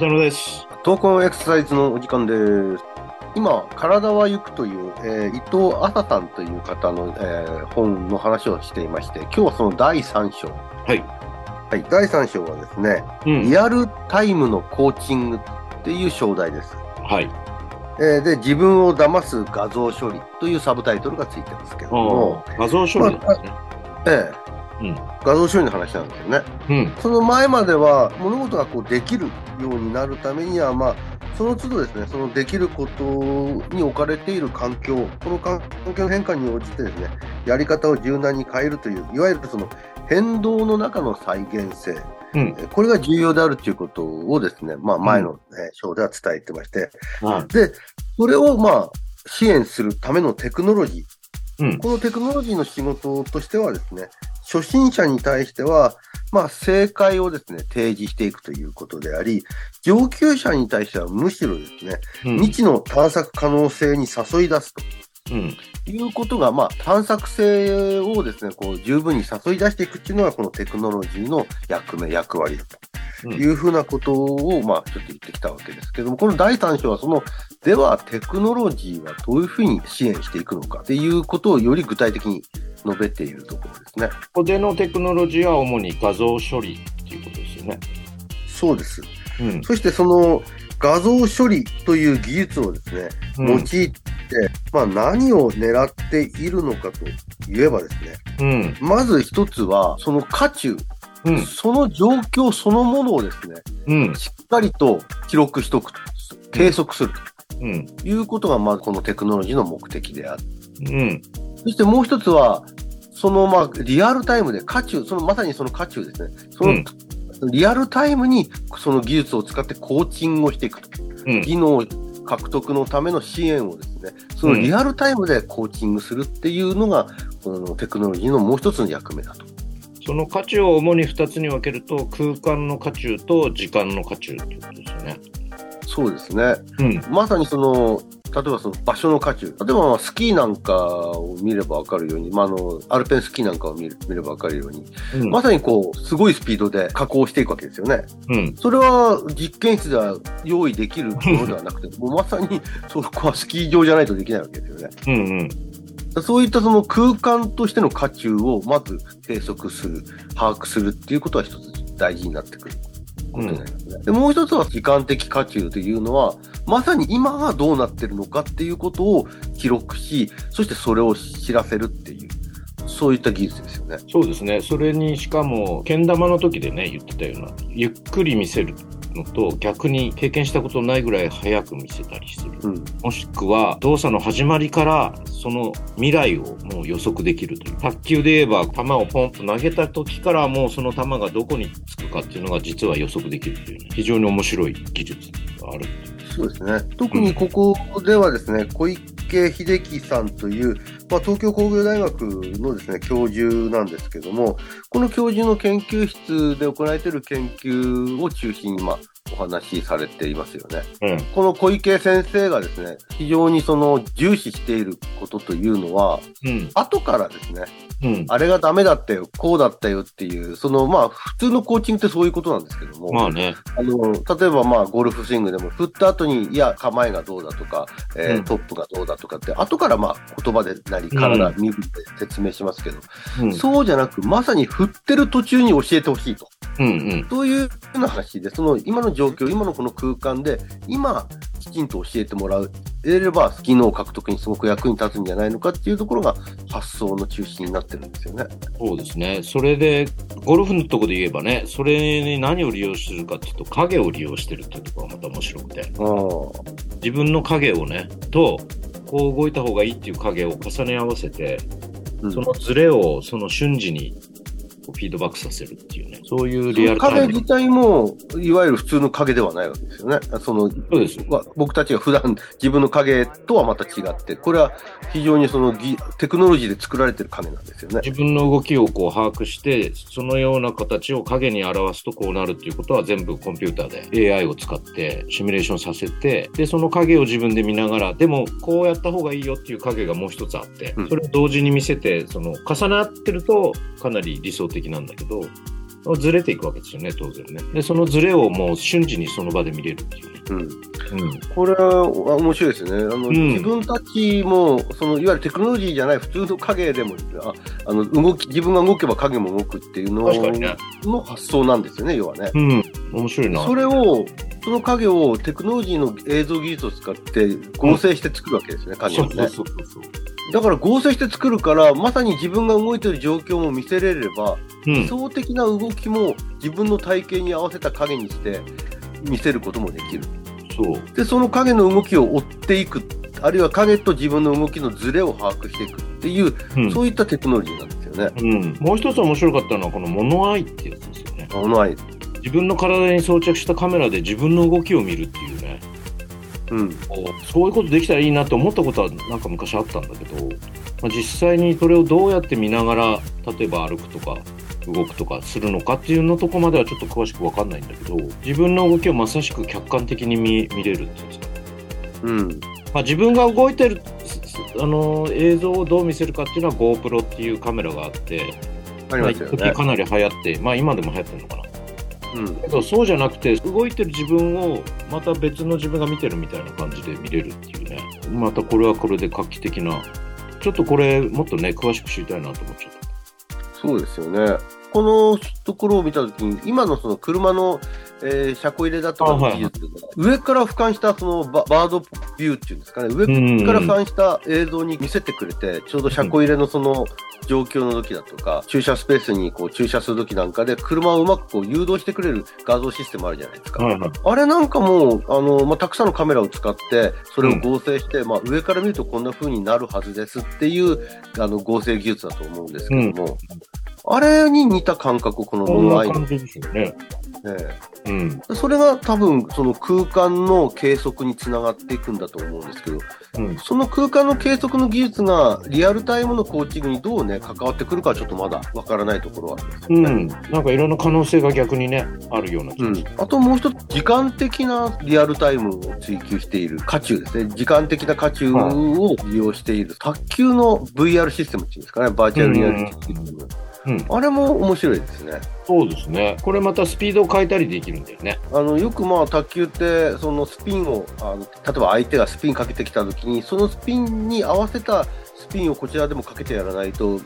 片野です。闘魂エクササイズのお時間です。今、体は行くという、えー伊藤麻さんという方の、えー本の話をしていまして、今日はその第3章。はい。はい、第3章はですね、うん。リアルタイムのコーチングっていう章題です。はい。えーで、自分を騙す画像処理というサブタイトルがついてますけども、画像処理ですね。ええうん画像処理の話なんですよね。うん。その前までは物事がこうできるようになるためには、まあ、その都度ですね、そのできることに置かれている環境、この環境の変化に応じてですね、やり方を柔軟に変えるという、いわゆるその変動の中の再現性、うん。えこれが重要であるということをですね、まあ、前のえー章では伝えてまして、はで、それをまあ、支援するためのテクノロジー、い。うん。このテクノロジーの仕事としてはですね、初心者に対しては、まあ、正解をですね、提示していくということであり、上級者に対してはむしろですね、うん。未知の探索可能性に誘い出すうん。ということが、まあ、探索性をですね、こう、十分に誘い出していくっていうのが、このテクノロジーの役目、役割だというふうなことを、まあ、ちょっと言ってきたわけですけども、この第3章は、その、では、テクノロジーはどういうふうに支援していくのかっていうことをより具体的に述べているところですね。ここでのテクノロジーは主に画像処理っていうことですよね。そうです。うん。そしてその画像処理という技術をですね、うん用いて、まあ何を狙っているのかといえばですね、うん。まず一つは、その渦中、うん。その状況そのものをですね、うん。しっかりと記録しておくと、計測するうん。ということが、まずこのテクノロジーの目的である。うん。そしてもう一つは、そのまあリアルタイムで渦中、そのまさにその渦中ですね。その、うんリアルタイムにその技術を使ってコーチングをしていくと。うん。技能獲得のための支援をですね、そのリアルタイムでコーチングするっていうのが、このテクノロジーのもう一つの役目だと。その渦中を主に2つに分けると、空間の渦中と時間の渦中っていうことですよね。そうですね。うん。まさにその、例えばその場所の渦中。例えばまあスキーなんかを見ればわかるように、まあ、あの、アルペンスキーなんかを見る見ればわかるように、うん。まさにこう、すごいスピードで加工していくわけですよね。うん。それは実験室では用意できるものではなくて、もうまさにそこはスキー場じゃないとできないわけですよね。うん。うん。そういったその空間としての渦中をまず計測する、把握するっていうことは一つ大事になってくることになりますね。でもう一つは時間的渦中というのは、まさに今がどうなってるのかっていうことを記録し、そしてそれを知らせるっていう、そういった技術ですよね。そうですね。それにしかも、けん玉の時でね、言ってたような、ゆっくり見せるのと、逆に経験したことないぐらい早く見せたりする。うん。もしくは、動作の始まりから、その未来をもう予測できるという。卓球で言えば、球をポンと投げた時から、もうその球がどこにつくかっていうのが実は予測できるというね、非常に面白い技術がある。そうですね。特にここではですね、小池秀樹さんという、まあ、東京工業大学のですね、教授なんですけども、この教授の研究室で行われている研究を中心に、まあ、お話しされていますよね。うん。この小池先生がですね、非常にその重視していることというのは、うん。後からですね、うん。あれがダメだったよ、こうだったよっていう、そのまあ普通のコーチングってそういうことなんですけども、まあね。あの、例えばまあゴルフスイングでも振った後に、いや、構えがどうだとか、えーうんトップがどうだとかって、後からまあ言葉でなり、体、身振って説明しますけど、うん。そうじゃなく、まさに振ってる途中に教えてほしいと。うんうん。そういうような話で、その今の状況、今のこの空間で、今、きちんと教えてもらう、得れば、技能獲得にすごく役に立つんじゃないのかっていうところが発想の中心になってるんですよね。そうですね。それで、ゴルフのとこで言えばね、それに何を利用してるかっていうと、影を利用してるっていうところがまた面白くて、あ自分の影をね、と、こう動いた方がいいっていう影を重ね合わせて、うんそのズレをその瞬時にフィードバックさせるっていうね、そういうリアルタイム影自。体も、いわゆる普通の影ではないわけですよね。その、そうです。まあ僕たちが普段自分の影とはまた違って、これは非常にその技テクノロジーで作られてる影なんですよね。自分の動きをこう把握して、そのような形を影に表すとこうなるっていうことは全部コンピューターで AI を使ってシミュレーションさせて、で、その影を自分で見ながら、でもこうやった方がいいよっていう影がもう一つあってう、んそれを同時に見せて、その重なってるとかなり理想的なんだけど、ずれていくわけですよね、当然ね。で、そのずれをもう瞬時にその場で見れるっていうね。うん。うん。これは面白いですよね。あの、ん自分たちも、その、いわゆるテクノロジーじゃない普通の影でも、ああの、動き、自分が動けば影も動くっていうの確かにねの発想なんですよね、要はね。うん。面白いな。それを、その影をテクノロジーの映像技術を使って合成して作るわけですね、影をね。そうそうそうそう。だから合成して作るから、まさに自分が動いてる状況も見せれれば、うん理。想的な動きも自分の体型に合わせた影にして見せることもできる。そう。で、その影の動きを追っていく、あるいは影と自分の動きのズレを把握していくっていう、うん。そういったテクノロジーなんですよね。うん、もう一つ面白かったのは、このモノアイってやつですよね。この愛。自分の体に装着したカメラで自分の動きを見るっていうね。うん。そういうことできたらいいなって思ったことはなんか昔あったんだけど、まあ、実際にそれをどうやって見ながら例えば歩くとか動くとかするのかっていうのとこまではちょっと詳しく分かんないんだけど自分の動きをまさしく客観的に見見れるっていうんですか、うん。まあ、自分が動いてるあの映像をどう見せるかっていうのは GoPro っていうカメラがあって、ありまね。かなり流行って、まあ、今でも流行ってるのかなうん。けどそうじゃなくて動いてる自分をまた別の自分が見てるみたいな感じで見れるっていうねまたこれはこれで画期的なちょっとこれもっとね詳しく知りたいなと思っちゃっそうですよね。このところを見たときに、今のその車の、えー車庫入れだとかの技術で、上から俯瞰したそのババードビューっていうんですかね、上から俯瞰した映像に見せてくれて、ちょうど車庫入れのその状況の時だとか、駐車スペースにこう駐車する時なんかで、車をうまくこう誘導してくれる画像システムあるじゃないですか。あれなんかもう、あの、まあ、たくさんのカメラを使って、それを合成して、まあ、上から見るとこんな風になるはずですっていう、あの、合成技術だと思うんですけども、あれに似た感覚、このノアイの、な感じですよね。えうん。えそれが多分、その空間の計測につながっていくんだと思うんですけど、うん。その空間の計測の技術がリアルタイムのコーチングにどうね、関わってくるかはちょっとまだわからないところはありますよね。うん、なんかいろんな可能性が逆にねあるような気うんがす。る、、あともう一つ、時間的なリアルタイムを追求している渦中ですね。時間的な渦中を利用している、卓球の VR システムっていうんですかね、バーチャルリアリティシステム。うん、あれも面白いですね。そうですね。これまたスピードを変えたりできるんだよね。あのよくまあ卓球って、そのスピンをあの、例えば相手がスピンかけてきたときに、そのスピンに合わせたスピンをこちらでもかけてやらないと、う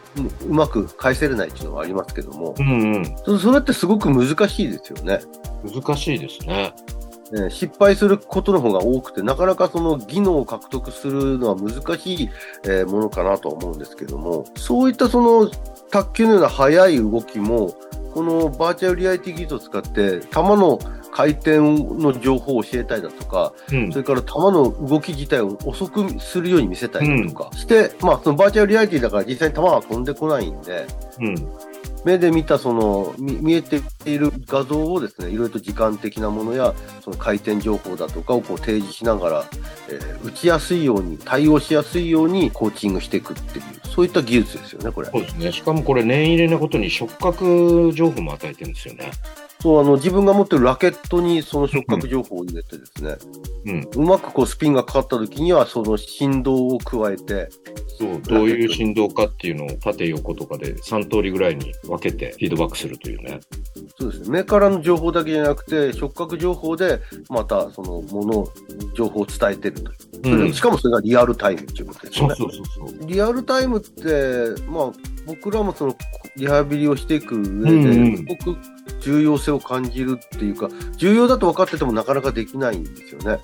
うまく返せれないっていうのはありますけども、うんうん。そそれってすごく難しいですよね。難しいですね。ね失敗することの方が多くて、なかなかその技能を獲得するのは難しい、えーものかなとは思うんですけども、そういったその卓球のような速い動きも、このバーチャルリアリティ技術を使って、球の回転の情報を教えたりだとか、うん。それから球の動き自体を遅くするように見せたりだとかして、まあそのバーチャルリアリティだから実際に球は飛んでこないんで、うん目で見たその見えている画像をですね、いろいろと時間的なものや、その回転情報だとかをこう提示しながら、えー打ちやすいように、対応しやすいようにコーチングしていくっていう、そういった技術ですよね、これ。そうですねしかもこれ念入れなことに触覚情報も与えてるんですよねそう、あの、自分が持ってるラケットにその触覚情報を入れてですね、うんうまくこうスピンがかかった時には、その振動を加えて、そう、どういう振動かっていうのを縦横とかで3通りぐらいに分けてフィードバックするというね。そうですね。目からの情報だけじゃなくて、触覚情報で、またそのもの、情報を伝えてるという。んしかもそれがリアルタイムっていうことですよね。そうそうそうそう。リアルタイムって、まあ、僕らもそのリハビリをしていく上うんうんで、すごく重要性を感じるっていうか、重要だと分かっててもなかなかできないんですよね。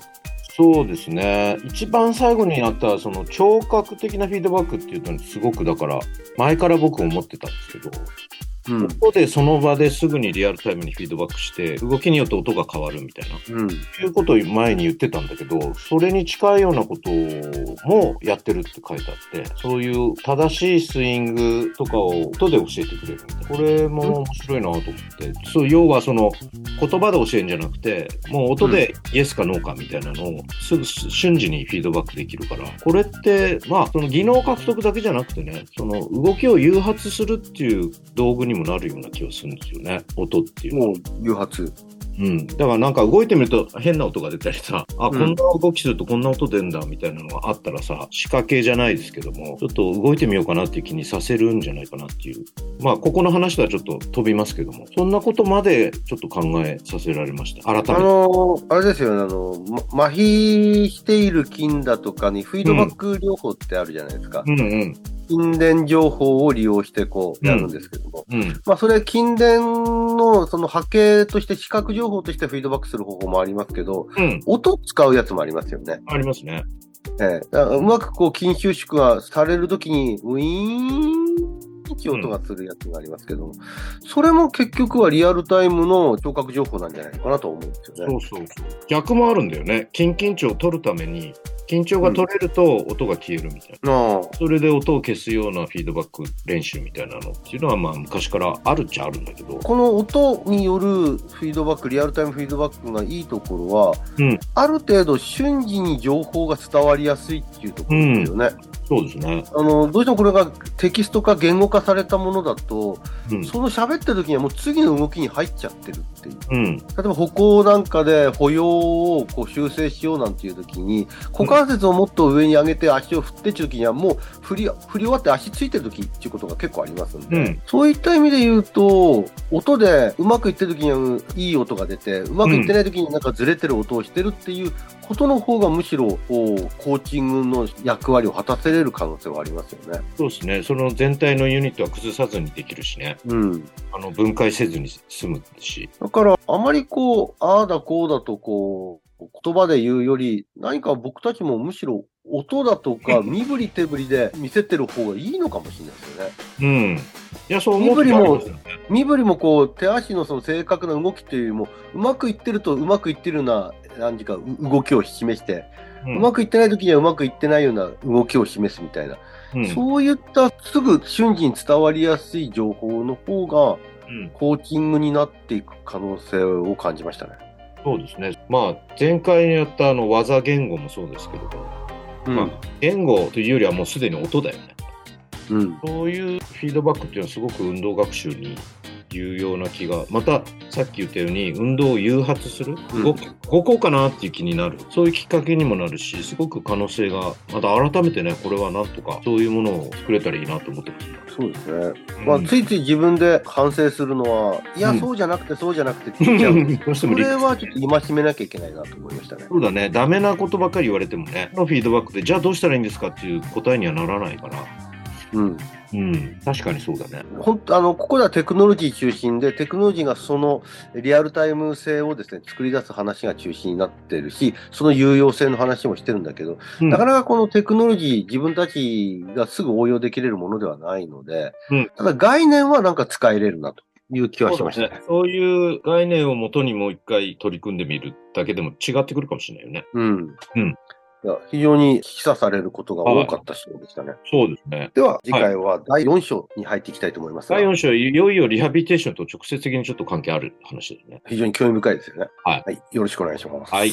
そうですね。一番最後にあったその聴覚的なフィードバックっていうのにすごくだから前から僕思ってたんですけど、うん。ここでその場ですぐにリアルタイムにフィードバックして動きによって音が変わるみたいな。うん。いうことを前に言ってたんだけど、それに近いようなこともやってるって書いてあって、そういう正しいスイングとかを音で教えてくれるみたいな。これも面白いなと思って、そう要はその言葉で教えるんじゃなくて、もう音でイエスかノーかみたいなのをすぐ瞬時にフィードバックできるから、これって、まあ、その技能獲得だけじゃなくてね、その動きを誘発するっていう道具にもなるような気がするんですよね、音っていうのは。もう誘発。ううん。だからなんか動いてみると変な音が出たりさ、あ、うんこんな動きするとこんな音出んだみたいなのがあったらさ、仕掛けじゃないですけども、ちょっと動いてみようかなっていう気にさせるんじゃないかなっていう。まあ、ここの話とはちょっと飛びますけども、そんなことまでちょっと考えさせられました。改めて。あのーあれですよね、あの、ま麻痺している菌だとかにフィードバック療法ってあるじゃないですか。うんうん。筋電情報を利用してこうやるんですけども。うん。まあそれ筋電のその波形として視覚情報としてフィードバックする方法もありますけど、うん。音使うやつもありますよね。ありますね。ええうまくこう筋収縮がされるときにウィーンって音がするやつがありますけども、それも結局はリアルタイムの聴覚情報なんじゃないかなと思うんですよね。そうそうそう。逆もあるんだよね。筋緊張を取るために、緊張が取れると音が消えるみたいな。ああそれで音を消すようなフィードバック練習みたいなのっていうのは、まあ昔からあるっちゃあるんだけど。この音によるフィードバック、リアルタイムフィードバックがいいところは、うんある程度瞬時に情報が伝わりやすいっていうところですよね。そうですね。あの、どうしてもこれがテキスト化、言語化されたものだと、うん。その喋ってる時にはもう次の動きに入っちゃってるっていう。うん。例えば歩行なんかで歩様をこう修正しようなんていう時に、股関節をもっと上に上げて足を振ってっていう時にはもう振り、振り終わって足ついてる時っていうことが結構ありますんで、うんそういった意味で言うと、音でうまくいってる時にはいい音が出て、うまくいってない時になんかずれてる音をしてるっていうことの方がむしろこうコーチングの役割を果たせれる可能性はありますよね。そうですね。その全体のユニットは崩さずにできるしね。うん。あの、分解せずに済むし。だから、あまりこう、ああだこうだとこう、言葉で言うより、何か僕たちもむしろ音だとか 身振り手振りで見せてる方がいいのかもしれないですよね。うん。いや、そう思ってますよね。身振りもこう、手足のその正確な動きというよりも、うまくいってるとうまくいってるような、何時かう動きを示して、ううまくいってない時にはうまくいってないような動きを示すみたいな、うん。そういったすぐ瞬時に伝わりやすい情報の方が、うんコーチングになっていく可能性を感じましたね。そうですね。まあ、前回やったあの技言語もそうですけれど、うん。まあ、言語というよりはもうすでに音だよね。うん。そういうフィードバックっていうのはすごく運動学習に有用な気が、またさっき言ったように運動を誘発する、うん動く動こうかなっていう気になる、そういうきっかけにもなるし、すごく可能性が、また改めてね、これはなんとかそういうものを作れたらいいなと思ってます。そうですね。うんまあ、ついつい自分で反省するのは、いや、うんそうじゃなくて、そうじゃなくてって言っちゃうんです。どうしてもそれはちょっと戒めなきゃいけないなと思いましたね。そうだね、ダメなことばっかり言われてもね、のフィードバックで、じゃあどうしたらいいんですかっていう答えにはならないから、うん。うん、確かにそうだね。本当あの、ここではテクノロジー中心で、テクノロジーがそのリアルタイム性をですね、作り出す話が中心になってるし、その有用性の話もしてるんだけど、うんなかなかこのテクノロジー、自分たちがすぐ応用できれるものではないので、うんただ概念はなんか使えれるなという気はしましたね。そういう概念をもとにもう一回取り組んでみるだけでも違ってくるかもしれないよね。うん。うんいや非常に示唆されることが多かった章でしたね。そうですね。では、次回は第4章に入っていきたいと思いますが、第4章、いよいよリハビリテーションと直接的にちょっと関係ある話ですね。非常に興味深いですよね。はいよろしくお願いします。はい